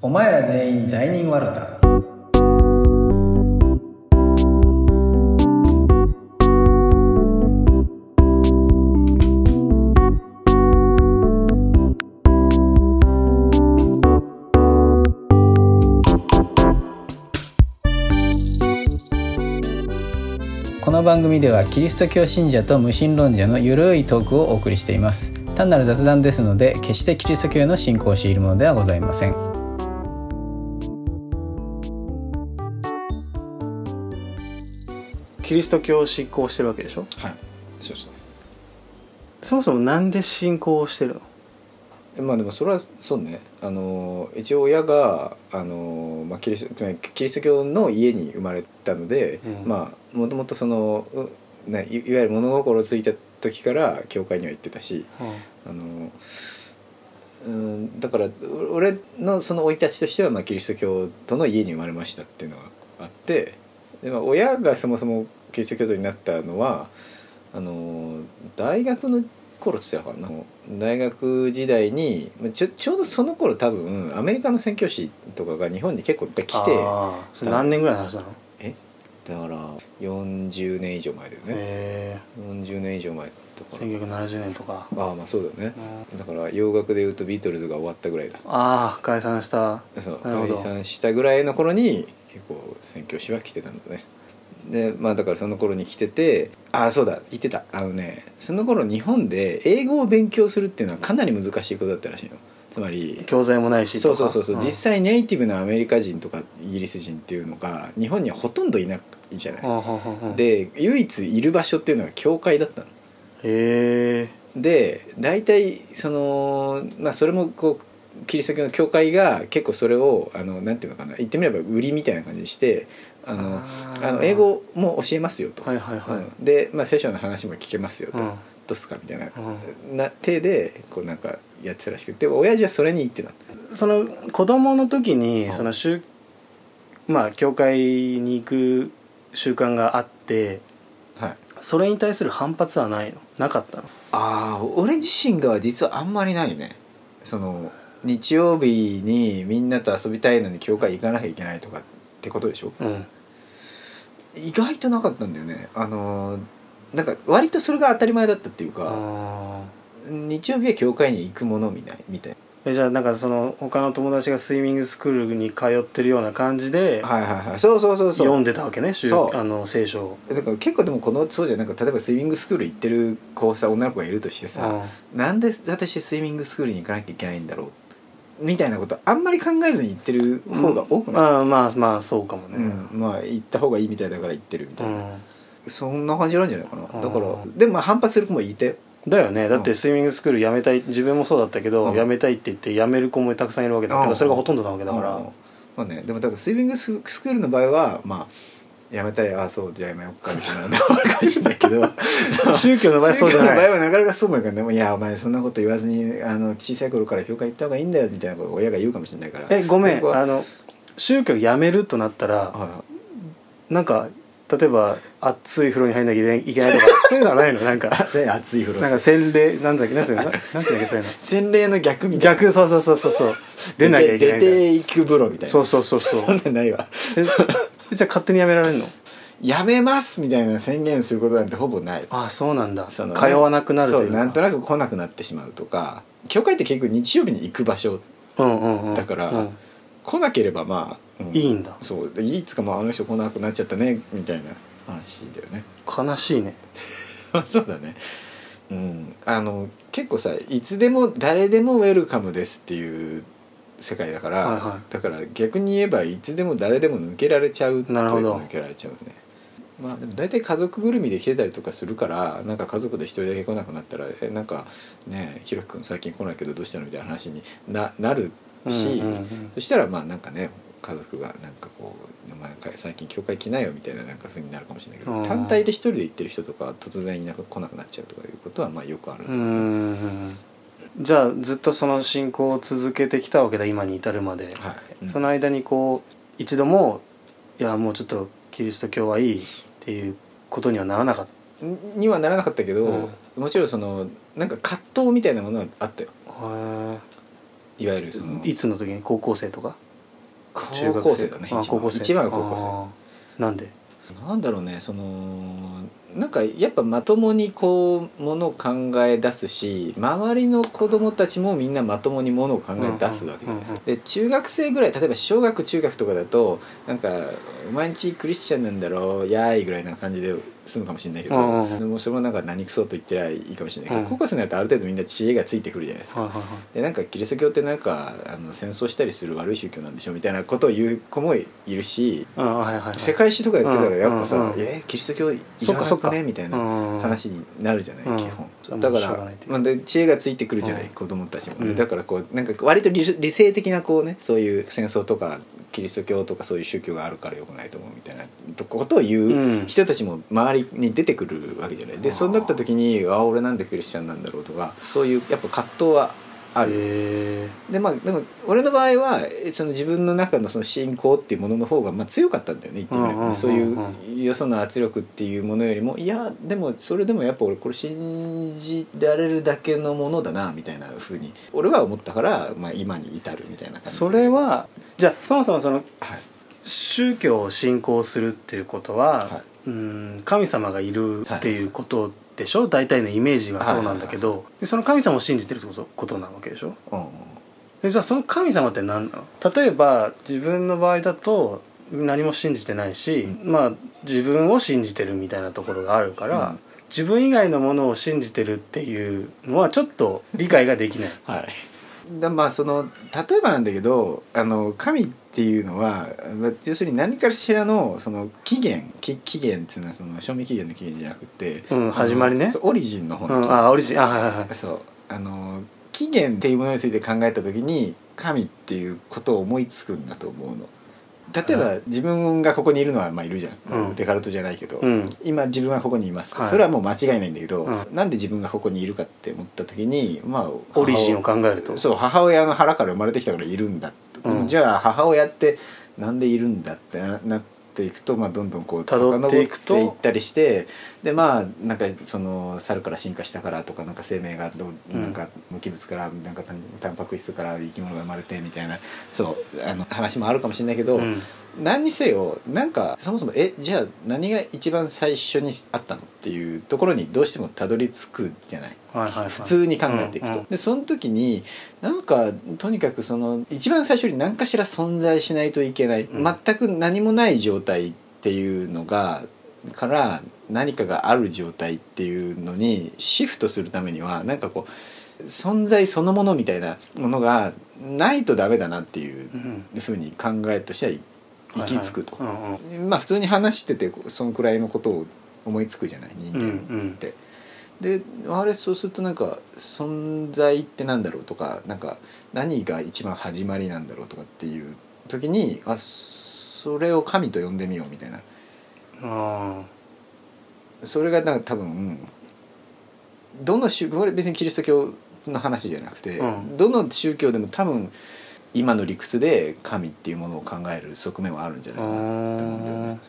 お前ら全員罪人わろたこの番組ではキリスト教信者と無神論者のゆるいトークをお送りしています。単なる雑談ですので決してキリスト教への信仰を強いるものではございません。キリスト教を信仰してるわけでしょ？はい。そうそう。そもそもなんで信仰をしてるの？まあでもそれはそうね。あの一応親があの、まあ、キリストキリスト教の家に生まれたので、うん。まあもともとその、うね、いいわゆる物心ついた時から教会には行ってたしあのうんだからお俺のその生い立ちとしては、まあ、キリスト教徒の家に生まれましたっていうのがあってで、まあ、親がそもそもキリスト教徒になったのはあの大学の頃っつってたかな大学時代にまあちょちょうどその頃多分アメリカの宣教師とかが日本に結構いっぱい来てそれ何年ぐらいの話なの？え？だから40年以上前だよね。へ40年以上前とかえ1970年とか。ああまあそうだね。うん。だから洋楽でいうとビートルズが終わったぐらいだ。ああ解散した。そう解散したぐらいの頃に結構宣教師は来てたんだねでまあだからその頃に来ててああそうだ言ってた。あのねその頃日本で英語を勉強するっていうのはかなり難しいことだったらしいの。つまり教材もないしそうそうそうそう、ん実際ネイティブなアメリカ人とかイギリス人っていうのが日本にはほとんどいないじゃない、うんで唯一いる場所っていうのが教会だったの。えで大体そのまあそれもこうキリスト教の教会が結構それをあのなんていうのかな。言ってみれば売りみたいな感じにしてあのあの英語も教えますよと、はいはいはい。うん。で、まあ、聖書の話も聞けますよと、うん。どうっすかみたいな,、うな手でこうなんかやってたらしくて親父はそれに行ってた。その子供の時うにん。その宗まあ教会に行く習慣があってはい。それに対する反発はないの？なかったの？ああ俺自身が実はあんまりないね。その日曜日にみんなと遊びたいのに教会行かなきゃいけないとかってことでしょ？うん意外となかったんだよね。あのーなんか割とそれが当たり前だったっていうかあ日曜日は教会に行くものみたいみたいーえじゃあなんかその他の友達がスイミングスクールに通ってるような感じではいはいはい。そうそうそうそう。読んでたわけね宗そう。あの聖書を。だから結構でもこのそうじゃなんか例えばスイミングスクール行ってる子さ女の子がいるとしてさ、なんで私スイミングスクールに行かなきゃいけないんだろうみたいなことあんまり考えずに行ってる方が多くない、ああまあまあそうかもね。うん。まあ行った方がいいみたいだから行ってるみたいな、うん。そんな感じなんじゃないかな。うん。だからでもまあ反発する子もいたよだよね。だってスイミングスクール辞めたい自分もそうだったけど、うん。辞めたいって言って辞める子もたくさんいるわけだけど、うん。それがほとんどなわけだから、うん。まあね。でもだからスイミングススクールの場合はまあやめたい。ああそう。じゃあやめようかみたいなのがあるかもしれないけど。宗教の場合そうじゃない。宗教の場合はなかなかそうもいかんない。いやお前そんなこと言わずにあの小さい頃から教会行った方がいいんだよみたいなことを親が言うかもしれないから。えごめん。あの宗教辞めるとなったらはなんか例えば熱い風呂に入んなきゃいけないとか そういうのはないの？なんか 熱い風呂。なんか洗礼なんだっけ？なんだっけそういうの？洗礼の逆みたいな。逆そうそうそうそうそう。出なきゃいけない出ていく風呂みたいな。そうそうそうそう。そんなんないわ。え じゃあ勝手に辞められるの？やめますみたいな宣言することなんてほぼない。ああそうなんだ。そのね通わなくなるというなんとなく来なくなってしまうとか教会って結局日曜日に行く場所うんうんうん。だからうん。来なければまあ、うん。いいんだ。そう。でいつかまああの人来なくなっちゃったねみたいな話だよね。悲しいね。そうだね。うん。あの結構さいつでも誰でもウェルカムですっていう世界だから、はいはい。だから逆に言えばいつでも誰でも抜けられちゃう抜けられちゃうね。まあでも大体家族ぐるみで来てたりとかするからなんか家族で一人だけ来なくなったらえなんかねひろき君最近来ないけどどうしたのみたいな話にななるし、うんうんうんそしたらまあなんかね家族がなんかこう「お前最近教会来ないよ」みたいななんか風になるかもしれないけど、うん。単体で一人で行ってる人とかは突然いなく来なくなっちゃうとかいうことはまあよくあるうーんじゃあずっとその信仰を続けてきたわけだ今に至るまで、はい。うん。その間にこう一度もいやもうちょっとキリスト教はいいっていうことにはならなかっにはならなかったけど、うん。もちろんそのなんか葛藤みたいなものはあったよ。いわゆるそのえいつの時に高校生とか？中学生だね一番。あ高校生。なんで？なんだろうねそのなんかやっぱまともにこうものを考え出すし周りの子供たちもみんなまともにものを考え出すわけじゃないですか。で中学生ぐらい例えば小学中学とかだとなんか「お前んちクリスチャンなんだろ？うやーい」ぐらいな感じで済むかもしれないけど、うんうんそれもなんか何くそと言ってりゃいいかもしれないけど、うん。高校生になるとある程度みんな知恵がついてくるじゃないですか。はいはいはい。でなんかキリスト教ってなんかあの戦争したりする悪い宗教なんでしょみたいなことを言う子もいるしはいはいはい。世界史とかやってたらやっぱさ「うんうんうんえキリスト教いらそっかそっかなくね?」みたいなうん話になるじゃない、うん。基うん本だからまあ、で知恵がついてくるじゃない、うん。子供たちもね、うん。だからこうなんか割と理理性的なこうねそういう戦争とかキリスト教とかそういう宗教があるからよくないと思うみたいなことを言うんう人たちも周りに出てくるわけじゃないでそうなった時に「あ俺なんでクリスチャンなんだろう」とかそういうやっぱ葛藤はある。へでまあでも俺の場合はえその自分の中のその信仰っていうものの方がまあ強かったんだよね言ってみればね、うんうんうんうんそういうよその圧力っていうものよりもいやでもそれでもやっぱ俺これ信じられるだけのものだなみたいなふうに俺は思ったから、まあ、今に至るみたいな感じーそれはじゃあそもそもそのはい。宗教を信仰するっていうことは、はうん神様がいるっていうことでしょ、大体のイメージはそうなんだけど、でその神様を信じてるってこと？ことなわけでしょ？うん。でじゃあその神様って何なの？例えば自分の場合だと何も信じてないし、うまあ自分を信じてるみたいなところがあるから、うん。自分以外のものを信じてるっていうのはちょっと理解ができない。はい。だまあその例えばなんだけどあの神っていうのはまあ要するに何かしらのその起源き起源っていうのはその賞味期限の起源じゃなくて、うん始まりね。オリジンの方うん、の起源。あオリジン。あはいはいはい。そう。あの起源っていうものについて考えた時に神っていうことを思いつくんだと思うの例えば、自分がここにいるのはまあいるじゃん、うん。デカルトじゃないけど、うん。今自分はここにいます、はい。それはもう間違いないんだけど、うん。なんで自分がここにいるかって思った時にまあオリジンを考えると。そう母親の腹から生まれてきたからいるんだと、うん。じゃあ母親ってなんでいるんだってななっていくと、まあ、どんどんこう辿っていくと遡っていったりしてでまあなんかその猿から進化したからとかなんか生命がどううん。なんか無機物からなんかタンタンパク質から生き物が生まれてみたいなそうあの話もあるかもしれないけど、うん何にせよなんかそもそもえじゃあ何が一番最初にあったのっていうところにどうしてもたどり着くじゃない？はいはいはい。普通に考えていくと、うんうん。でその時になんかとにかくその一番最初に何かしら存在しないといけない、うん。全く何もない状態っていうのがから何かがある状態っていうのにシフトするためにはなんかこう存在そのものみたいなものがないとダメだなっていううんふうに考えとしては行き着くと、はいはいうんうん。まあ普通に話しててそのくらいのことを思いつくじゃない？人間って。であれそうするとなんか存在ってなんだろうとかなんか何が一番始まりなんだろうとかっていう時にあそれを神と呼んでみようみたいな。あそれがなんか多分どの宗これ別にキリスト教の話じゃなくて、うん。どの宗教でも多分今の理屈で神っていうものを考える側面はあるんじゃないかなと思うんだよね。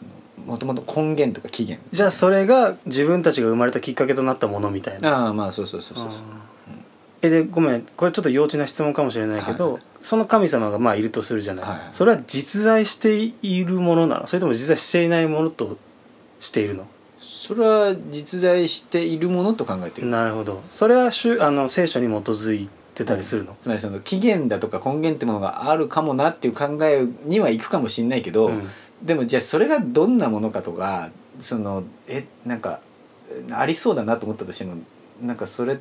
もともと根源とか起源。ーじゃあそれが自分たちが生まれたきっかけとなったものみたいな。ああまあそうそうそうそうそう。えでごめん。これちょっと幼稚な質問かもしれないけど、はいその神様がまあいるとするじゃない、はいそれは実在しているものなの？それとも実在していないものとしているの？それは実在しているものと考えてる。なるほど。それはあの聖書に基づいてたりするの、つまりその起源だとか根源ってものがあるかもなっていう考えにはいくかもしれないけど、うん。でもじゃあそれがどんなものかとかそのえなんかありそうだなと思ったとしてもなんかそれ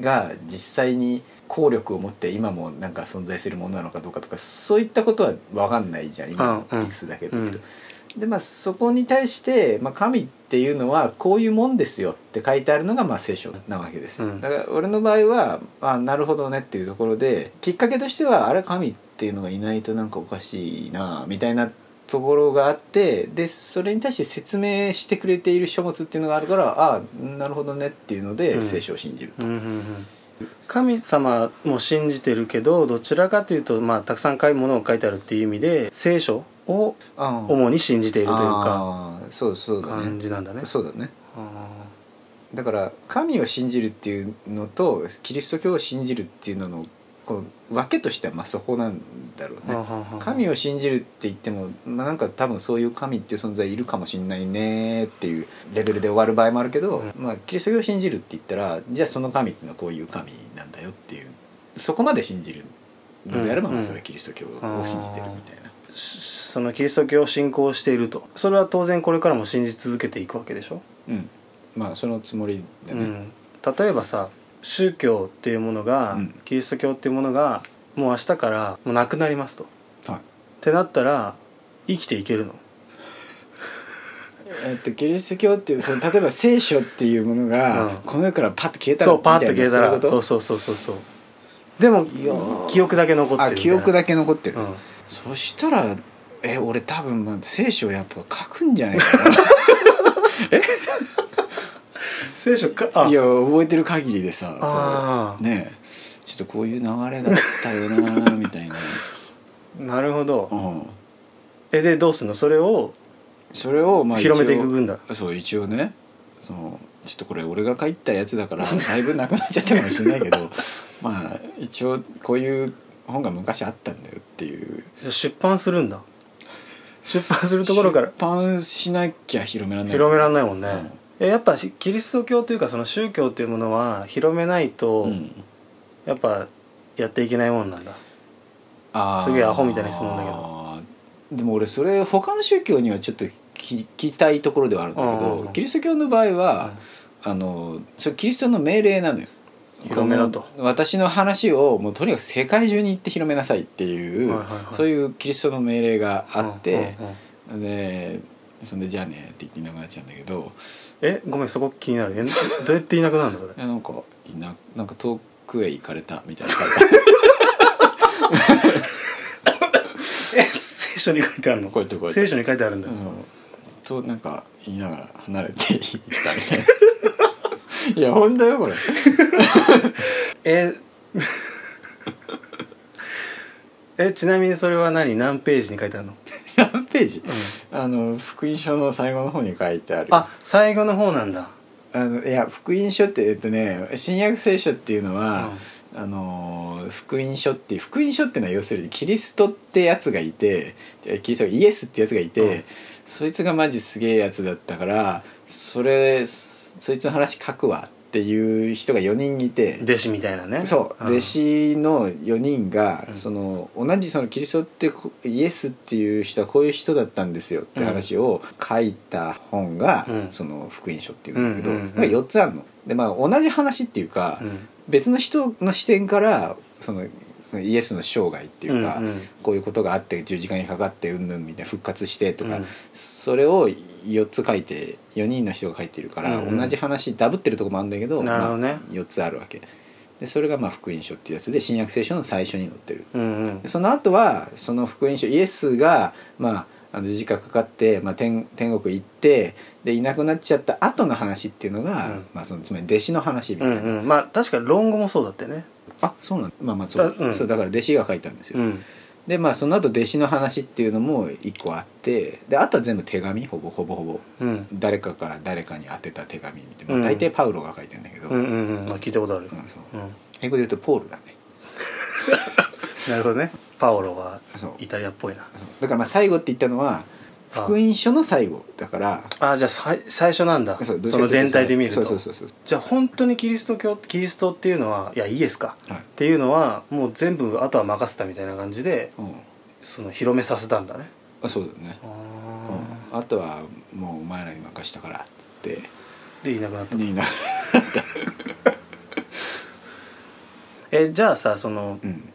が実際に効力を持って今もなんか存在するものなのかどうかとかそういったことは分かんないじゃん今うんうんの理屈だけでいくと。でまあそこに対して、まあ、神っていうのはこういうもんですよって書いてあるのがまあ聖書なわけですよ、うん。だから俺の場合はあなるほどねっていうところできっかけとしてはあれ神っていうのがいないとなんかおかしいなみたいなところがあってでそれに対して説明してくれている書物っていうのがあるからああなるほどねっていうのでうん。聖書を信じると、うんうんうん。神様も信じてるけどどちらかというと、まあ、たくさん書いものを書いてあるっていう意味で聖書を主に信じているというかそうそうだね。感じなんだね。そうだね。あだから神を信じるっていうのとキリスト教を信じるっていうののこう分けとしてはまあそこなんだろうね。神を信じるって言っても、まあ、なんか多分そういう神っていう存在いるかもしれないねっていうレベルで終わる場合もあるけど、うん。まあ、キリスト教を信じるって言ったらじゃあその神っていうのはこういう神なんだよっていうそこまで信じるのであれば、うんまあ、それはキリスト教を信じてるみたいな。しそのキリスト教を信仰していると。それは当然これからも信じ続けていくわけでしょ、うん、まあそのつもりだね。うん、例えばさ宗教っていうものが、うん。キリスト教っていうものがもう明日からもうなくなりますと。はい。ってなったら生きていけるの？えっと、キリスト教っていうその例えば聖書っていうものが、うん。この世からパッと消えたらそうパッと消えたら。そうそうそうそうそうでも記憶だけ残ってる記憶だけ残ってる、うんそしたらえ俺多分、まあ、聖書やっぱ書くんじゃないか 聖書かいや覚えてる限りでさねえちょっとこういう流れだったよなみたいな、なるほど。うん、えでどうすんの？それをそれをまあ広めていくんだ。そう一応ね。そのちょっとこれ俺が書いたやつだからだいぶなくなっちゃったかもしれないけど まあ一応こういう本が昔あったんだよっていう。出版するんだ。出版するところから。出版しなきゃ広められない。広めらんないもんね、うん。えやっぱしキリスト教というかその宗教っていうものは広めないと、うん。やっぱやっていけないもんなんだ。すげえアホみたいな質問だけど。でも俺それ他の宗教にはちょっと聞聞きたいところではあるんだけうんうんどうん。キリスト教の場合は、あのそれキリストの命令なのよ広めろと。私の話をもうとにかく世界中に行って広めなさいっていう、はいはいはい。そういうキリストの命令があってうん、うんうん。でそんで「じゃあね」って言っていなくなっちゃうんだけどえごめんそこ気になる。えどうやっていなくなるのそれ？えなんかいななんか遠くへ行かれたみたいな。え聖書に書いてあるの？こうやってこうやって聖書に書いてあるんだ、うん。となんか言いながら離れていったみたいないや本当よこれ。え えちなみにそれは何？何ページに書いてあるの、何ページ、あの福音書の最後の方に書いてある。あ最後の方なんだ。あのいや福音書ってえっとね新約聖書っていうのは、あの福音書って福音書っていうのは要するにキリストってやつがいてキリストイエスってやつがいて、うん。そいつがマジすげえやつだったからそれそいつの話書くわっていう人が4人いて弟子みたいなね。そう、ん。弟子の4人が、うん。その同じそのキリストってこイエスっていう人はこういう人だったんですよって話を書いた本が、うん。その福音書っていうんだけど、うんうんうん。これ4つあるの。でまあ同じ話っていうか、うん別の人の視点からそのイエスの生涯っていうか、うんうん。こういうことがあって十字架にかかってうんぬんみたいな復活してとか、うん。それを4つ書いて4人の人が書いてるから、うんうん。同じ話ダブってるとこもあるんだけどね。まあ、4つあるわけ。でそれがまあ福音書っていうやつで新約聖書の最初に載ってる。うんうん。でその後はその福音書イエスがまああの十字架かかって、まあ、天天国行ってでいなくなっちゃった後の話っていうのが、うん。まあ、そのつまり弟子の話みたいな、うんうん。まあ確か論語もそうだったよね。あそうなんだ。まあまあそう,、だうん。そうだから弟子が書いたんですよ、うん。でまあその後弟子の話っていうのも一個あってであとは全部手紙ほぼほぼほぼ。うん。誰かから誰かに宛てた手紙みたいな、うん。まあ、大抵パウロが書いてるんだけど、うんうんうん。あ聞いたことある。うんそう。うん。英語で言うとポールだね なるほどね。パオロはイタリアっぽいな。だからまあ最後って言ったのはあ。福音書の最後だからあじゃあさい最初なんだ。その全体で見ると。そうそうそうじゃあ本当にキリスト教キリストっていうのはいやイエスか。はい。っていうのはもう全部あとは任せたみたいな感じでうん。その広めさせたんだね。あそうだね、あうん、あとはもうお前らに任したからっつって。ーでいなくなった。いいな えじゃあさそのうん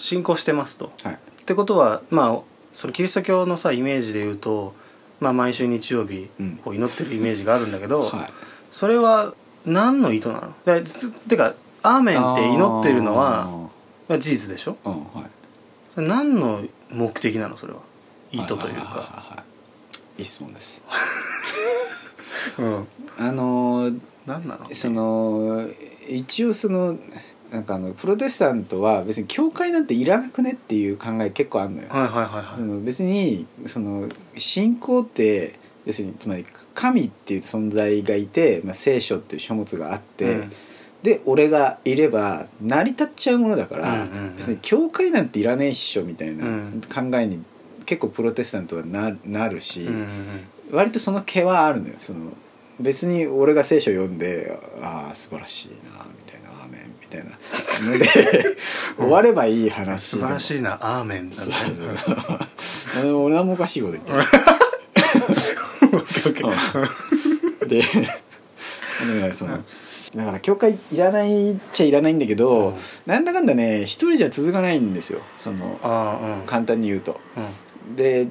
信仰してますと。はい。ってことはまあそのキリスト教のさイメージで言うと、まあ、毎週日曜日うん。こう祈ってるイメージがあるんだけど、はい。それは何の意図なの？だつてか「アーメン」って祈ってるのはまあ事実でしょ？うんはい。何の目的なの？それは。意図というか。はいはい。いい質問です。うん。あのー何なの？その一応そのなんかあのプロテスタントは別に教会なんていらなくねっていう考え結構あるのよ、はいはいはいはい。その別にその信仰って要するにつまり神っていう存在がいて、まあ、聖書っていう書物があって、うん。で俺がいれば成り立っちゃうものだから、うんうんうん。別に教会なんていらねえっしょみたいなうん。考えに結構プロテスタントはななるし、うんうん割とその毛はあるのよ。その別に俺が聖書読んでああ素晴らしいなみたいな「アーメン」みたいな。ので終わればいい話素晴らしいなアーメン。だね俺はもうおかしいこと言ってる。うん。であのねそのだから教会いらないっちゃいらないんだけど、うんなんだかんだね一人じゃ続かないんですよ。そのうん。簡単に言うと。うん。で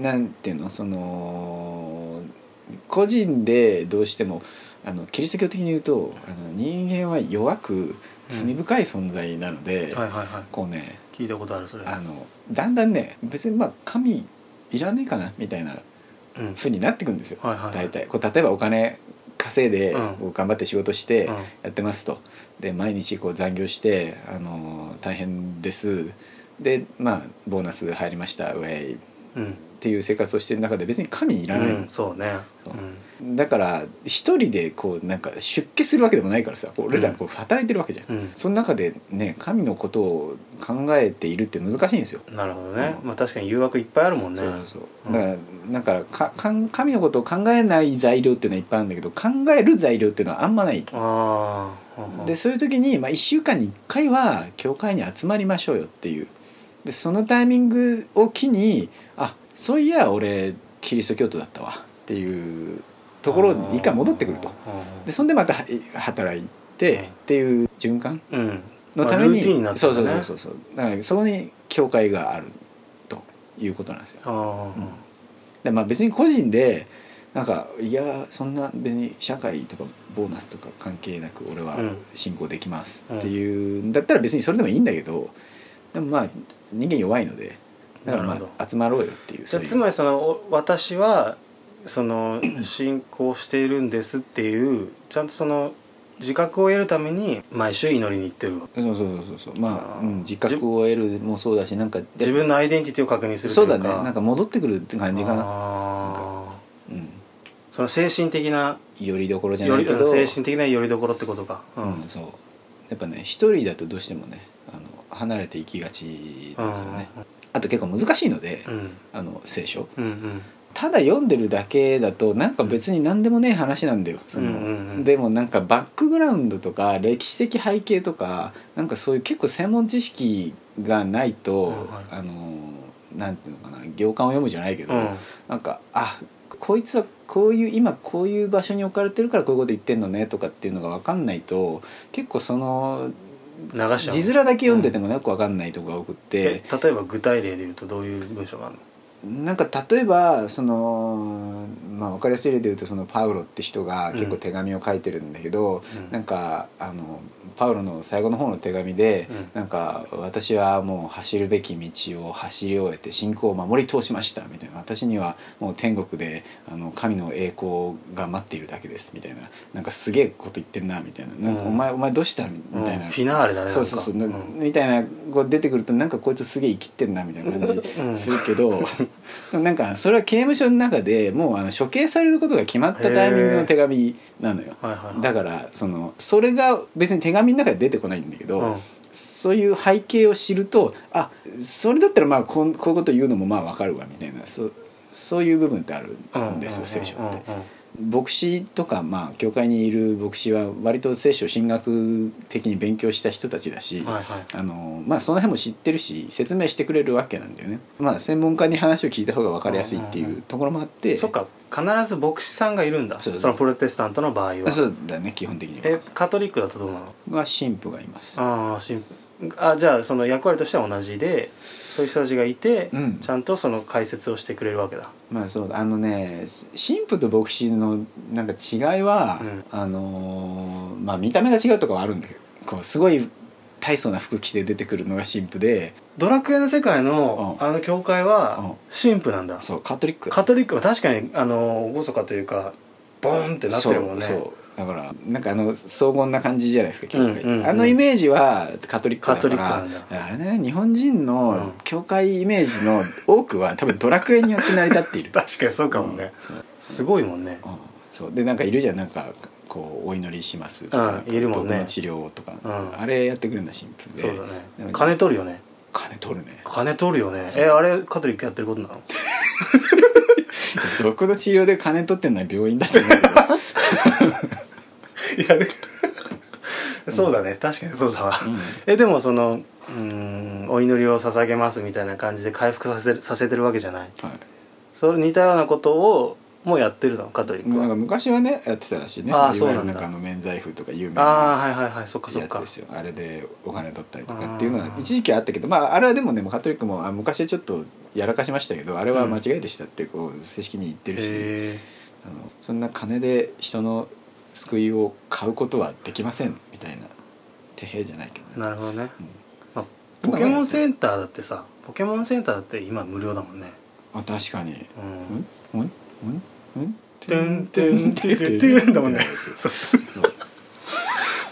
なんていうのその個人でどうしてもあのキリスト教的に言うとあの人間は弱く罪深い存在なので、はいはいはい。こうね聞いたことあるそれ。あのだんだんね別にまあ神いらねえかなみたいなうん。ふうになってくんですよ、はいはいはい。大体。こう例えばお金稼いでうん。頑張って仕事してうん。やってますと。で毎日こう残業してあの大変です。でまあボーナス入りましたウェイ。っうんていう生活をしてる中で別に神いらない、うんそうね。そう。うん。だから一人でこうなんか出家するわけでもないからさ俺らこう働いてるわけじゃん、うん。その中でね神のことを考えているって難しいんですよ、なるほどね。うん。まあ確かに誘惑いっぱいあるもんね。そうそうう。ん。だからだからかかん神のことを考えない材料っていうのはいっぱいあるんだけど考える材料っていうのはあんまない。ああでそういう時に、まあ、1週間に1回は教会に集まりましょうよっていう。でそのタイミングを機にあそういや俺キリスト教徒だったわっていうところに一回戻ってくると。でそんでまたは働いてうん。っていう循環うんのために,、まあルーティンになってそうそうそうそう。だからそこに教会があるということなんですよ。あうんでまあ別に個人でなんかいやそんな別に社会とかボーナスとか関係なく俺はうん。信仰できますっていうんだったら別にそれでもいいんだけどでもまあ人間弱いのでだからまあ集まろうよっていうつまりそのお私はその 信仰しているんですっていうちゃんとその自覚を得るために毎週祈りに行ってるわそうそうそうそうまあ、うん、自覚を得るもそうだしなんか自分のアイデンティティを確認するとそいううかだね。なんか戻ってくるって感じかな、あー。うん、その精神的なよりどころじゃないけど。精神的なよりどころってことか。うん、そう。やっぱね一人だとどうしてもねあの離れていきがちなんですよね、あと結構難しいので、うん。あの聖書。うんうん。ただ読んでるだけだとなんか別に何でもねえ話なんだよ。その、うんうんうん。でもなんかバックグラウンドとか歴史的背景とかなんかそういう結構専門知識がないと、はいはい。あのなんていうのかな行間を読むじゃないけど、うん。なんかあこいつはこういう今こういう場所に置かれてるからこういうこと言ってんのねとかっていうのが分かんないと結構その流しちゃう字面だけ読んでてもよく分かんないとこが多くって。え、例えば具体例で言うとどういう文章があるの？なんか例えばその、まあ、分かりやすい例で言うとそのパウロって人が結構手紙を書いてるんだけど、うん。なんかあのパウロの最後の方の手紙で、うん。なんか私はもう走るべき道を走り終えて信仰を守り通しましたみたいな。私にはもう天国であの神の栄光が待っているだけです。みたいな。なんかすげえこと言ってんなみたいな。なんか、うん。お前お前どうした？みたいな、うん。フィナーレだねそうそうそう、みたいなこう出てくるとなんかこいつすげえ生きってんなみたいな感じうん。するけど、なんかそれは刑務所の中でもうあの処刑されることが決まったタイミングの手紙なのよ。はいはいはいだからそのそれが別に手紙の中で出てこないんだけど、うんそういう背景を知るとあそれだったらまあこんこういうこと言うのもまあわかるわみたいなそそういう部分ってあるんですよ、聖書って。うんうんうん牧師とかまあ教会にいる牧師は割と聖書を神学的に勉強した人たちだし、はいはい。あのまあその辺も知ってるし説明してくれるわけなんだよね。まあ専門家に話を聞いた方が分かりやすいっていうところもあって、そっか必ず牧師さんがいるんだ。そのプロテスタントの場合は。そうだね基本的には。えカトリックだとどうなの？は神父がいます。ああ神あじゃあその役割としては同じでそういう人たちがいて、うん。ちゃんとその解説をしてくれるわけだ。まあそうだあのね神父と牧師のなんか違いは、うん。あのーまあ見た目が違うとかはあるんだけどこうすごい大層な服着て出てくるのが神父でドラクエの世界の、うん。あの教会は神父なんだ、そうカトリック。カトリックは確かにあの厳かというかボーンってなってるもんね。そうだからなんかあの荘厳な感じじゃないですか教会、うんうんうん。あのイメージはカトリックだから。カトリックなんだ。あれね日本人うん。の教会イメージの多くは多分ドラクエによって成り立っている。確かにそうかもね、そう。すごいもんね。うん。そう。でなんかいるじゃんなんかこうお祈りしますとか、うんいるもんね。毒の治療とか、うん。あれやってくれるんだ神父で。そうだね。金取るよね。金取るね。金取るよね。えあれカトリックやってることなの？毒の治療で金取ってんのは病院だと思うけどいやねそうだね。確かにそうだわ、うん。えでもそのうーんお祈りを捧げますみたいな感じで回復させるさせてるわけじゃない？はい。それ似たようなことをもうやってるのカトリックはなんか昔はねやってたらしいね。あーそうなんだ。の免罪符とか有名な。はいはいはい。そっかそっか。やつですよ。あれでお金取ったりとかっていうのは一時期あったけどまああれはでもねカトリックもあ昔ちょっとやらかしましたけどあれは間違いでしたってこう正式に言ってるし、へあのそんな金で人の救いを買うことはできませんみたいな手平じゃないけどえね、なるほどね、うん。まあ、ポケモンセンターだってさポケモンセンターだって今無料だもんね。あ確かに。うん。うん？うん？うん？トゥントゥントゥントゥントゥンだもんね。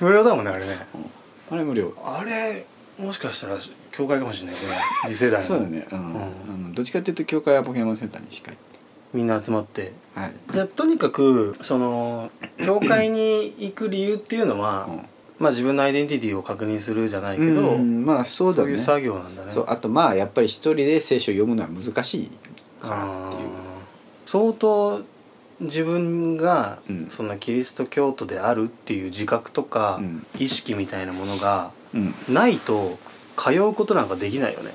無料だもんねあれね。あれ無料。あれもしかしたら教会かもしれないね。次世代の。そうだね、うん。うん。あのどっちかっていうと教会はポケモンセンターにしかみんな集まって。はい、じゃあとにかくその教会に行く理由っていうのは、うん。まあ自分のアイデンティティを確認するじゃないけど、うんまあそうだね。そういう作業なんだね。あとまあやっぱり一人で聖書を読むのは難しいからっていう。相当自分が、うん。そんなキリスト教徒であるっていう自覚とか、うん。意識みたいなものがうん。ないと通うことなんかできないよね。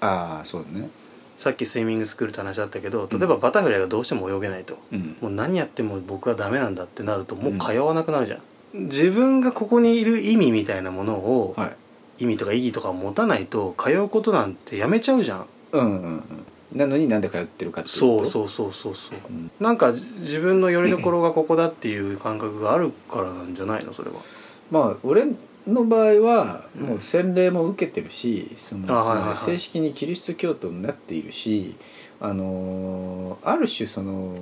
ああそうだねさっきスイミングスクールって話あったけど例えばバタフライがどうしても泳げないと、うん。もう何やっても僕はダメなんだってなるともう通わなくなるじゃん、自分がここにいる意味みたいなものを、はい。意味とか意義とかを持たないと通うことなんてやめちゃうじゃん。うんうんうん。なのになんで通ってるかっていうと？そうそうそうそうそう。うん。なんかじ自分の拠り所がここだっていう感覚があるからなんじゃないのそれは。まあ俺の場合はうんもう洗礼も受けてるしその正式にキリスト教徒になっているしあのーある種その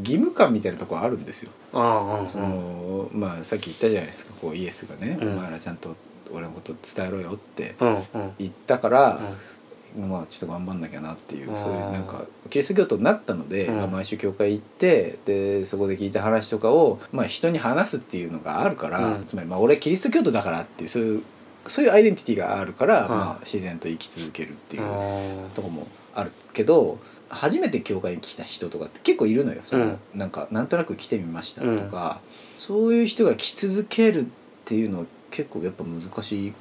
義務感みたいなところあるんですよ。ああそのまあさっき言ったじゃないですかこうイエスがね、うん。お前らちゃんと俺のこと伝えろよって言ったから、まあちょっと頑張んなきゃなっていうそういうなんかキリスト教徒になったので、毎週教会行ってでそこで聞いた話とかを、まあ、人に話すっていうのがあるから、うん。つまりまあ俺キリスト教徒だからっていうそういうそういうアイデンティティがあるから、うん。まあ、自然と生き続けるっていうあとこもあるけど初めて教会に来た人とかって結構いるのよ。その、なんかなんとなく来てみましたとか、そういう人が来続けるっていうのは結構やっぱ難しい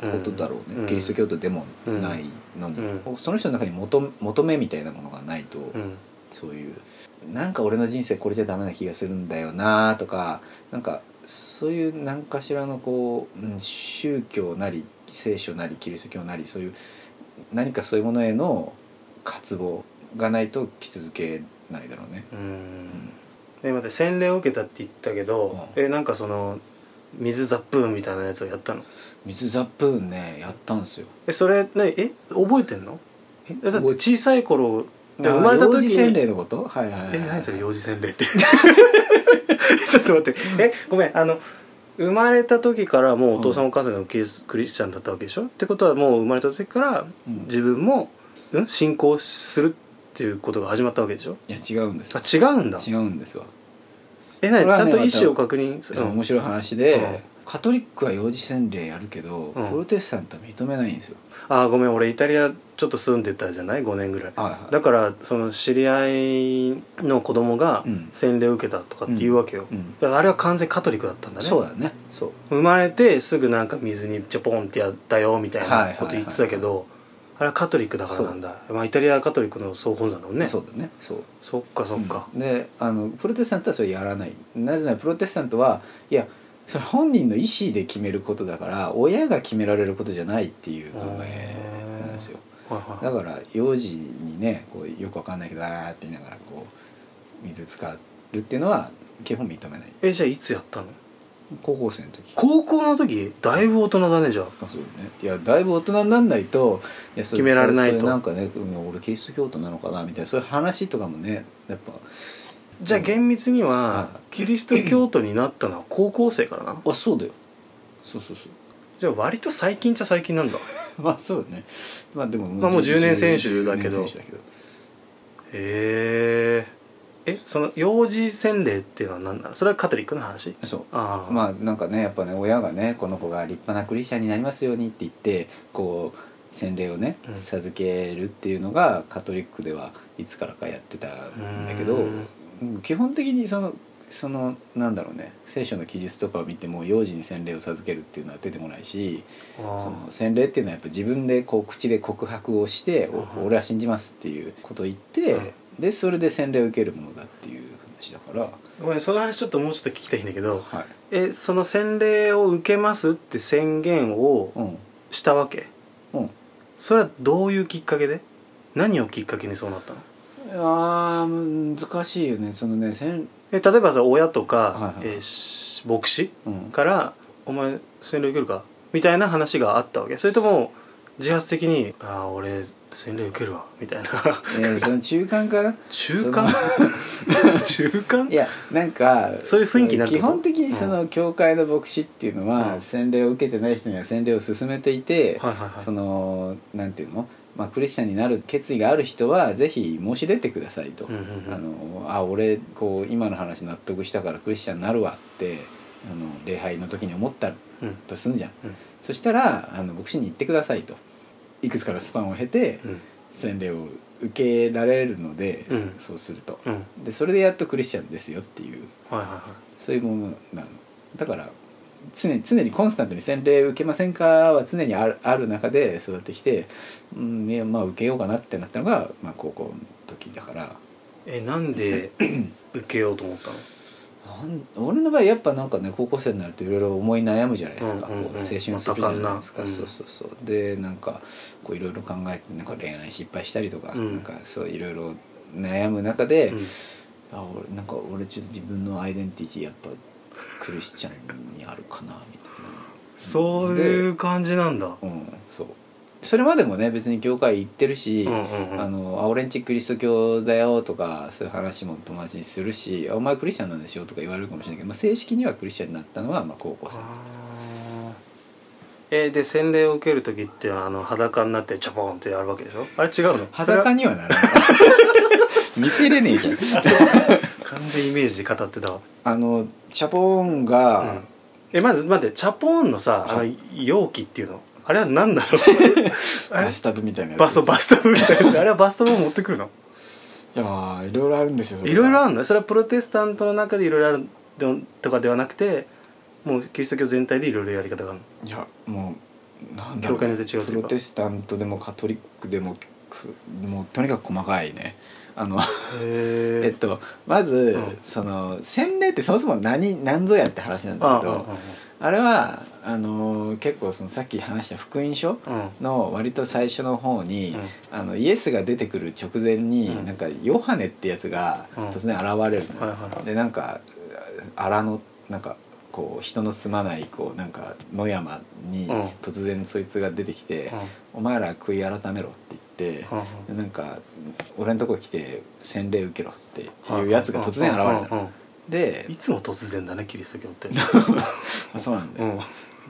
ーことだろうね、ん。キリスト教徒でもないのに、その人の中に求求めみたいなものがないと、うん。そういうなんか俺の人生これじゃダメな気がするんだよなとかなんかそういう何かしらのこう、うん宗教なり聖書なりキリスト教なりそういう何かそういうものへの渇望がないと来続けないだろうね。うん。で待って洗礼を受けたって言ったけど、えなんかその水ザップーンみたいなやつをやったの？水ザップーンねやったんですよ。えそれねえ覚えてんの？ええだって小さい頃であ生まれた時幼児洗に礼のこと？はいはいはい、え何それ幼児洗礼って。ちょっと待って。えごめん。あの生まれた時からもうお父さんお母さんがキリスクリスチャンだったわけでしょ？ってことはもう生まれた時からうん。自分も、うん、信仰するっていうことが始まったわけでしょ？いや違うんですあよ違うんだ。違うんですわえ何、これはねちゃんと意思を確認？する面白い話で、うん。カトリックは幼児洗礼やるけど、うん。プロテスタントは認めないんですよ、あーごめん俺イタリアちょっと住んでたじゃない？5年ぐらい。はいはい。だからその知り合いの子供がうん。洗礼を受けたとかって言うわけよ、うん。だからあれは完全カトリックだったんだね。そうだね。そう。生まれてすぐなんか水にちょポンってやったよみたいはいはいはいなこと言ってたけどあれはカトリックだからなんだ。まあイタリアはカトリックの総本山だもんね。そうだね。そう。そっかそっか、であのプロテスタントはそれやらない。なぜならプロテスタントはいやそれ本人の意思で決めることだから親が決められることじゃないっていう考えなんですよ。はいはい。だから幼児にねこうよくわかんないけどあーって言いながらこう水使うっていうのは基本認めない。えじゃあいつやったの？高校生の時。高校の時？だいぶ大人だねじゃあ。あそうね。いやだいぶ大人になんないといやそ決められないと。なんかねうん俺キリスト教徒なのかなみたいなそういう話とかもねやっぱ。じゃあ厳密にははキリスト教徒になったのは高校生からなの？あそうだよ。そうそうそう。じゃあ割と最近っちゃ最近なんだ。まあそうね。まあでもまあもう10年選手だけど。10年選手だけど。へええその幼児洗礼っていうのは何なの？それはカトリックの話？そう。ああ。まあなんかねやっぱね親がねこの子が立派なクリスチャンになりますようにって言ってこう洗礼をねうん。授けるっていうのがカトリックではいつからかやってたんだけど基本的にそのそのなんだろうね聖書の記述とかを見ても幼児に洗礼を授けるっていうのは出てこないしあその洗礼っていうのはやっぱ自分でこう口で告白をして「うん。お俺は信じます」っていうことを言って、うんでそれで洗礼を受けるものだっていう話だから、ごめんその話ちょっともうちょっと聞きたいんだけどはい。えその洗礼を受けますって宣言をうん。したわけ？うん、それはどういうきっかけで？何をきっかけにそうなったの？あー難しいよね。そのねせん、え例えばさ親とか、はいはいえーし牧師うん、から「お前洗礼受けるか?」みたいな話があったわけ。それとも自発的に「ああ俺洗礼受けるわ」みたいな。えーその中間かな？中間？中間？いやなんかそういう雰囲気になる基本的にその教会の牧師っていうのは、うん。洗礼を受けてない人には洗礼を勧めていて、はいはいはい。そのなんていうの、まあ、クリスチャンになる決意がある人はぜひ申し出てくださいと、うんうんうん。あのあ俺こう今の話納得したからクリスチャンになるわってあの礼拝の時に思ったうん。とすんじゃん、うん。そしたらあの牧師に言ってくださいといくつかのスパンを経てうん。洗礼を受けられるので、うん。そうすると。うん。でそれでやっとクリスチャンですよっていう。はいはいはい。そういうものなの。だから常に常にコンスタントに洗礼受けませんかは常にあるある中で育ってきて、うん、いやまあ受けようかなってなったのが、まあ、高校の時だから。えなんで受けようと思ったの？俺の場合やっぱなんかね高校生になるといろいろ思い悩むじゃないですか、うんうんうんこう青春するじゃないですか、まそうそうそう。でなんかこういろいろ考えてなんか恋愛失敗したりとか、うん。なんかそういろいろ悩む中で、うん。あ俺なんか俺ちょっと自分のアイデンティティやっぱクリスチャンにあるかなみたいそういう感じなんだ。なうんそうそれまでもね別に教会行ってるし、うんうんうん。あのあ俺んちクリスト教だよとかそういう話も友達にするしあお前クリスチャンなんでしょとか言われるかもしれないけど、まあ、正式にはクリスチャンになったのはまあ高校生の時えーで洗礼を受ける時ってあの裸になってチャポンってやるわけでしょ？あれ違うの？裸にはならない。見せれねえじゃん。完全イメージで語ってたわ、あのチャポンが、うん。えまず待ってチャポンのさあはの容器っていうの？あれは何なの？バスタブみたいなやつ。バスバスタブみたいな。やつあれはバスタブを持ってくるの？いやーいろいろあるんですよいが。ろいろあるの？それはプロテスタントの中でいろいろあるでとかではなくてもうキリスト教全体でいろいろやり方があるの？いやもうなんだろう教会によって違うというか。プロテスタントでもカトリックでもくもうとにかく細かいね。あのへえっとまず、うん。その洗礼ってそもそも何何ぞやって話なんだけどあれはあの結構そのさっき話した福音書うん。うんの割と最初の方に、うん。あのイエスが出てくる直前に、うん。なんかヨハネってやつがうん。突然現れるのよ、はいはいはい。でなんか荒野なんかこう人の住まないこうなんか野山にうん。突然そいつが出てきて「お前ら悔い改めろ」って言って、なんか俺のとこ来て洗礼受けろっていうやつが突然現れたの、うんうんうんでいつも突然だねキリスト教って。あそうなんだよ、うん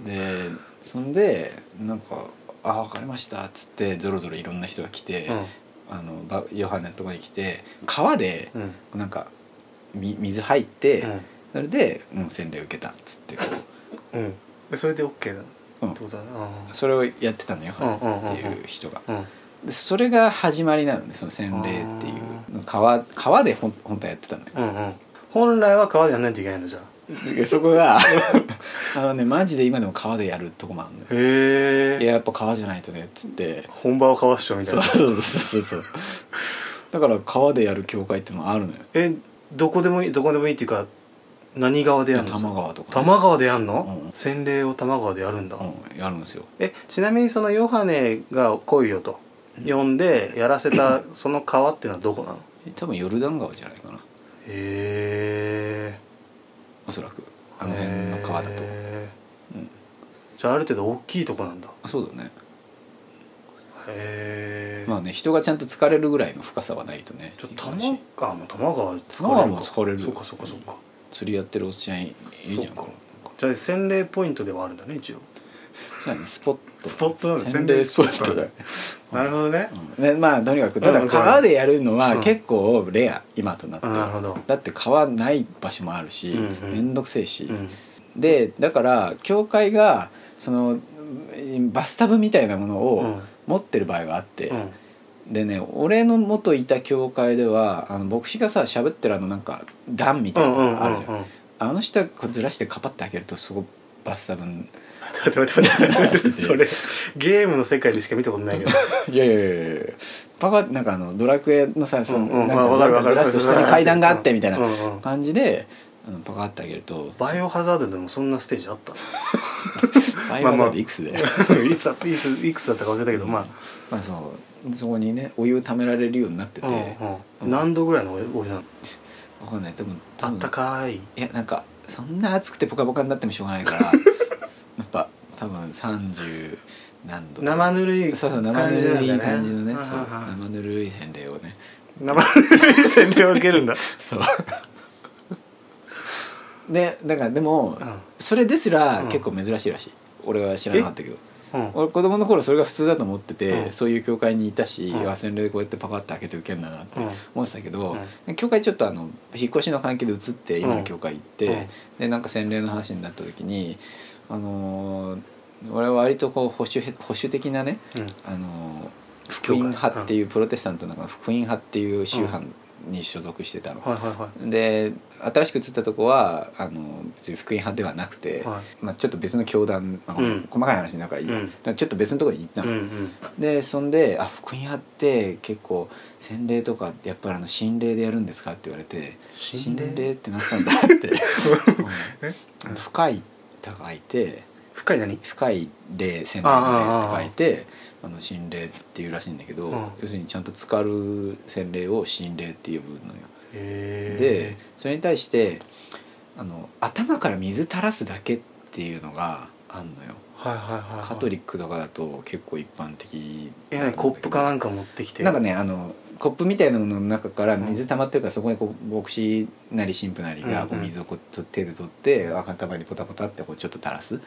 でそんでなんか「あ分かりました」っつってぞろぞろいろんな人が来て、あのバヨハネのとこに来て川でうん。なんかみ水入って、うん。それで、うん、洗礼受けたっつってこう。ん。でそれで OK だう、うん。それをやってたのよ、うんうんうんうん。っていう人が。うん。うんでそれが始まりなのねその洗礼っていう。川川でほん本当はやってたのよ。うんうん。本来は川でやんないといけないのじゃあでそこが あのねマジで今でも川でやるとこもあるのよ。へえいややっぱ川じゃないとねっつって。本場は川っしょみたいな。そうそうそうそうそう。だから川でやる教会っていうのがあるのよ。えどこでもいいどこでもいいっていうか何川でやるの多摩川とか多摩川でやんの、うん。洗礼を多摩川でやるんだ、うんやるんですよ。えちなみにそのヨハネが来いよと。呼んでやらせた その川っていうのはどこなの？へ多分ヨルダン川じゃないかな。えおそらく。あの辺の川だと、うん、じゃあある程度大きいとこなんだ。そうだね。へえまあね人がちゃんと疲れるぐらいの深さはないとね。ちょっと多摩川も多摩川疲れるも疲れる。よそうかそうかそうか。釣りやってるおっちゃんいいじゃん。じゃあ洗礼ポイントではあるんだね一応スポット。スポットなんだ洗礼スポットだ なるほどね。まあとにかくただうん川でやるのはうん。結構レア今となって。なるほど。だって川ない場所もあるし面倒くせえし。うん。でだから教会がそのうんバスタブみたいなものうをん。持ってる場合があって、うん。でね俺の元いた教会ではあの牧師がさ喋ってるあのなんか段みたいなのがあるじゃん,、うんうんうんあの下ずらしてカパッて開けるとそこバスタブに待って待って待ってそれゲームの世界でしか見たことないけど。いやいやいやいや。パカッなんかあのドラクエのさその、うんうん。なんわかずらすと下に階段があってみたいな感じで、あのパカッて開けると。バイオハザードでもそんなステージあった バイオハザードいくつで、のいつだいついくつだったか忘れたけどままあそうそこにねお湯貯められるようになってて、あ、うんうん、何度ぐらいのお湯なの？わかんない。でもあったかい。いやなんかそんな暑くてポカポカになってもしょうがないから やっぱ多分30何度。生ぬるいそうそう生感ぬるい感じのねそう生ぬるい洗礼をね。生ぬるい洗礼を受けるんだ。そう。でだからでも、うん。それですらうん。結構珍しいらしい、俺は知らなかったけど。うん俺子供の頃それが普通だと思ってて、うん。そういう教会にいたし、うん。あ洗礼でこうやってパカッて開けて受けるんだなってうん。思ってたけど、教会ちょっとあの引っ越しの関係で移って今の教会行って、うん。でなんか洗礼の話になった時にあのー俺は割とこう保守保守的なね、うん。あのー福音派っていうプロテスタントの中の福音派っていう宗派に所属してたの。はいはいはい。で新しく移ったとこはあの別に福音派ではなくて、はまあ、ちょっと別の教団、まあうん。細かい話だからいい、うん。ちょっと別のところに行ったの、うんうん。でそんで「あ福音派って結構洗礼とかやっぱりあの心霊でやるんですか?」って言われて「心霊？って何すかんだ?」って、うん。深い高いて深い何？深い霊洗礼の霊って書いてあの心霊っていうらしいんだけど、うん。要するにちゃんと浸かる洗礼を心霊って呼ぶのよ。でそれに対してあの頭から水垂らすだけっていうのがあんのよ。はいはいはいはい。カトリックとかだと結構一般的。え何コップかなんか持ってきてなんかねあのコップみたいなものの中から水溜まってるからそこにこう牧師なり神父なりがこう水をこうと手で取って頭にポタポタってこうちょっと垂らす。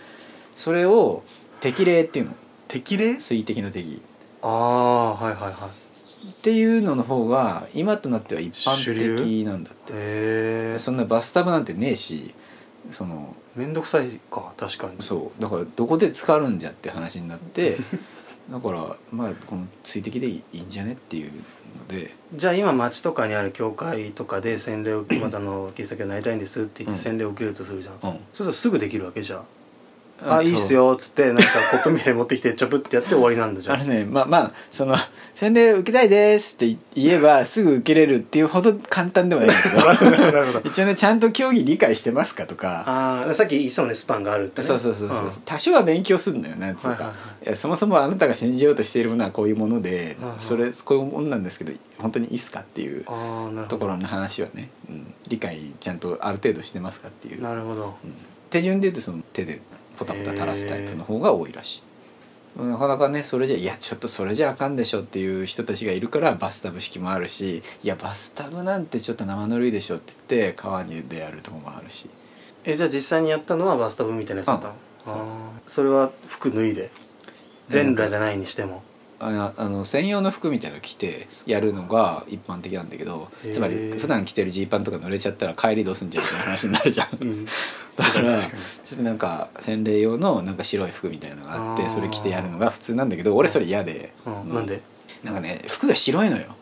それを適齢っていうの適齢水滴の適ああはいはいはい。っていうのの方が今となっては一般主的なんだって。へえそんなバスタブなんてねえしその面倒くさいか確かに。そう。だからどこで使うんじゃって話になって だからまあこの水滴でいいんじゃねっていうので。じゃあ今町とかにある教会とかで洗礼をまたあのキリスト教になりたいんですって言ってうん。洗礼を受けるとするじゃん、うん。そうするとすぐできるわけじゃんあいいっすよっつってなんかコップみたいに持ってきてチョプってやって終わりなんだじゃん。あれね。まあまあその「洗礼受けたいです」って言えばすぐ受けれるっていうほど簡単ではないんだけど 一応ねちゃんと競技理解してますかとか。ああさっき言ってたもんねスパンがあるって、ね、そうそうそうそう、ん。多少は勉強するのよなんつうか、はいはいはい。いやそもそもあなたが信じようとしているものはこういうもので、うんうんそれこういうものなんですけど本当にいいっすかっていうところの話はね、うん、理解ちゃんとある程度してますかっていう、なるほど。うん。手順で言うとその手でポタポタ垂らすタイプの方が多いらしい、なかなかねそれじゃいやちょっとそれじゃあかんでしょっていう人たちがいるからバスタブ式もあるしいやバスタブなんてちょっと生ぬるいでしょって言って川にでやるとこもあるし。えじゃあ実際にやったのはバスタブみたいなやつだった？のそれは服脱いで？全裸じゃないにしても？ああの専用の服みたいなの着てやるのが一般的なんだけどつまり普段着てるジーパンとか濡れちゃったら帰りどうすんじゃんって話になるじゃん。うん。だからちょっとなんか洗礼用のなんか白い服みたいなのがあってそれ着てやるのが普通なんだけど俺それ嫌で、なんで？なんかね服が白いのよ。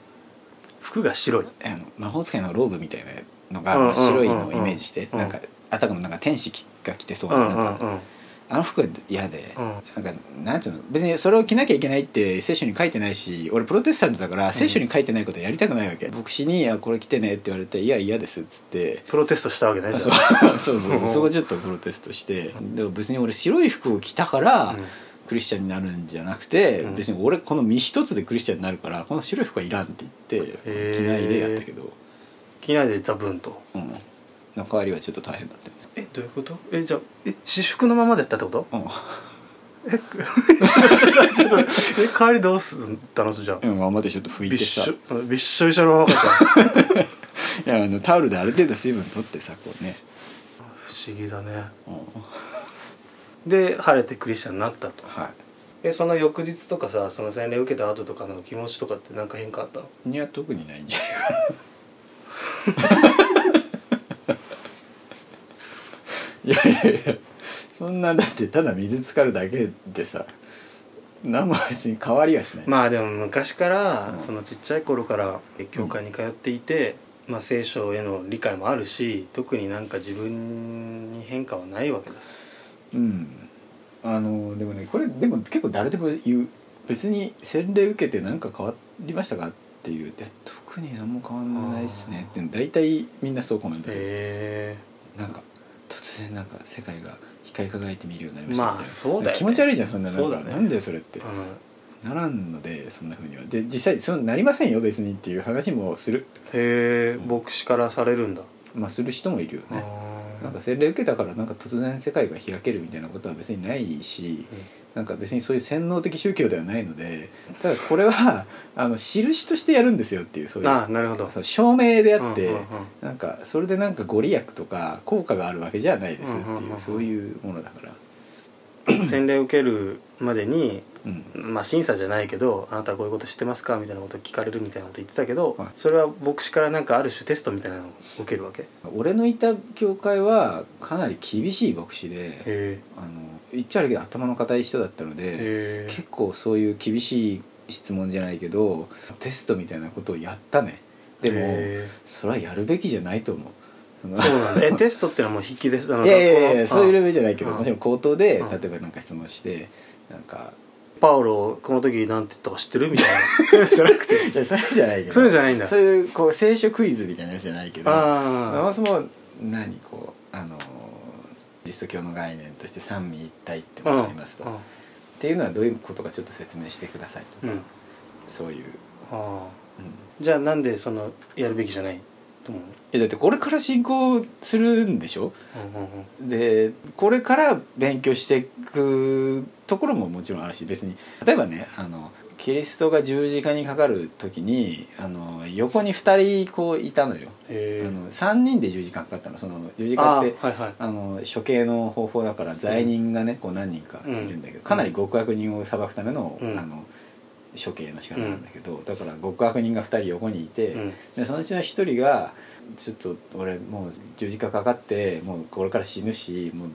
服が白い？あの魔法使いのローブみたいなのが白いのをイメージして、うんなんかあたかもなんか天使が着てそうな,、なんかうんあの服が嫌で、うん。なんかなんつうの別にそれを着なきゃいけないって聖書に書いてないし俺プロテスタントだから聖書に書いてないことやりたくないわけ、牧師にあ「これ着てね」って言われて「いや嫌です」っつって。プロテストしたわけねじそうゃあそう。そうそうそこちょっとプロテストして。でも別に俺白い服を着たから、うん。クリスチャンになるんじゃなくて、うん。別に俺この身一つでクリスチャンになるからこの白い服はいらんって言って着ないでやったけど、着ないでザブンと。うん、の代わりはちょっと大変だったえどういうこと？えじゃあえ私服のままでやったってこと？え帰りどうすったのじゃあ。うん、うん、今までちょっと拭いびってしさょびっしょびしょの赤ちゃん。いやあのタオルである程度水分取ってさこうね、不思議だね。うん。で晴れてクリスチャンになったと。はえその翌日とかさその洗礼受けた後とかの気持ちとかって何か変化あったの？いには特にないんじゃないかな いやいやいやそんなだってただ水浸かるだけでさ何も別に変わりはしない、まあでも昔から、うん。そのちっちゃい頃から教会に通っていて、まあ、聖書への理解もあるし特になんか自分に変化はないわけだ。うん。あのでもねこれでも結構誰でも言う。別に洗礼受けて何か変わりましたかっていうで特に何も変わんないっすねって大体みんなそうコメントする。へなんか突然なんか世界が光り輝いて見るようになりましたみたいなまあそうだよね。気持ち悪いじゃんそんなそうだね。なんだよそれって。ならんのでそんなふうには。で実際そうなりませんよ別にっていう話もする。へえ牧師からされるんだ、まあする人もいるよねなんか洗礼受けたからなんか突然世界が開けるみたいなことは別にないしなんか別にそういう洗脳的宗教ではないのでただこれは あの印としてやるんですよっていうそういうああなるほど。そう証明であって、うんうんうんなんかそれでなんかご利益とか効果があるわけじゃないですっていう,、うんうんうんそういうものだから。洗礼を受けるまでにうんまあ審査じゃないけど「あなたはこういうこと知ってますか?」みたいなこと聞かれるみたいなこと言ってたけど、はい。それは牧師からなんかある種テストみたいなのを受けるわけ？へ俺のいた教会はかなり厳しい牧師でえ。あの言っちゃあるけど頭の固い人だったので結構そういう厳しい質問じゃないけどテストみたいなことをやったね。でもへそれはやるべきじゃないと思う。そうなんだ。えテストってのはもう筆記です？いやいやいやそういうレベルじゃないけどあもちろん口頭でうん例えばなんか質問してなんかパウロこの時なんて言ったか知ってるみたいな。そういうのじゃなくて。いやそれじゃないけどそうい。うのじゃないんだ。そういうこう聖書クイズみたいなやつじゃないけどそあもそも何こうあのキリスト教の概念として三位一体ってあのがありますと、っていうのはどういうことかちょっと説明してくださいと、うん、うん、そういう、ああうん。じゃあなんでそのやるべきじゃない？う？いやだってこれから進行するんでしょ？うんうんうん。でこれから勉強していくところももちろんあるし別に例えばねあのキリストが十字架にかかる時にあの横に2人こういたのよ、あの3人で十字架かかったの。その十字架あってあはいはい。あの処刑の方法だから罪人がね、こう何人かいるんだけど、うん。かなり極悪人を裁くための,、うん。あの処刑の仕方なんだけど、だから極悪人が2人横にいて、うん。でそのうちの1人が「ちょっと俺もう十字架かかってもうこれから死ぬしもう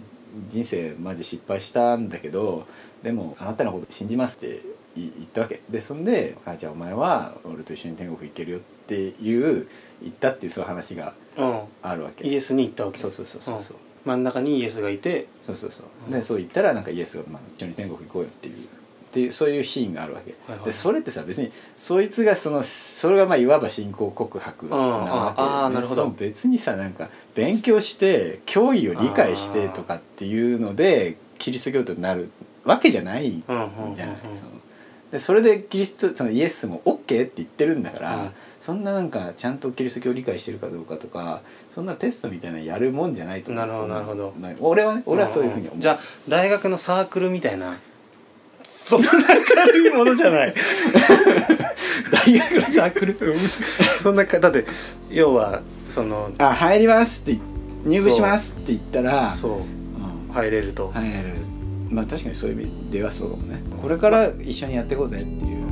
人生マジ失敗したんだけどでもあなたのこと信じます」って言ったわけ。でそんで「あじゃあお前は俺と一緒に天国行けるよ」っていう言ったっていうそういう話がうん。あるわけ。イエスに行ったわけ。そうそうそうそうそう。真ん中にイエスがいて。そうそうそう。うん。でそう言ったらなんかイエスが、まあ、一緒に天国行こうよっていうっていうそういうシーンがあるわけ、はいはい。でそれってさ別にそいつがそのそれがまあいわば信仰告白なわけ。あああーなるほど。その別にさなんか勉強して教義を理解してとかっていうのでキリスト教徒になるわけじゃないじうんうんゃうんうんない、そのでそれでキリストそのイエスも OK って言ってるんだから、うん。そんななんかちゃんとキリスト教を理解してるかどうかとかそんなテストみたいなのやるもんじゃないと思う。なるほどなるほど。俺はね俺はそういうふうに思う、じゃあ大学のサークルみたいなそんな明るいものじゃない。大学のサークルそんなかだって要はそのあ入りますって入部しますって言ったらそう。うん。入れると、入れる。まあ確かにそういう意味ではそうかもね。これから一緒にやっていこうぜっていう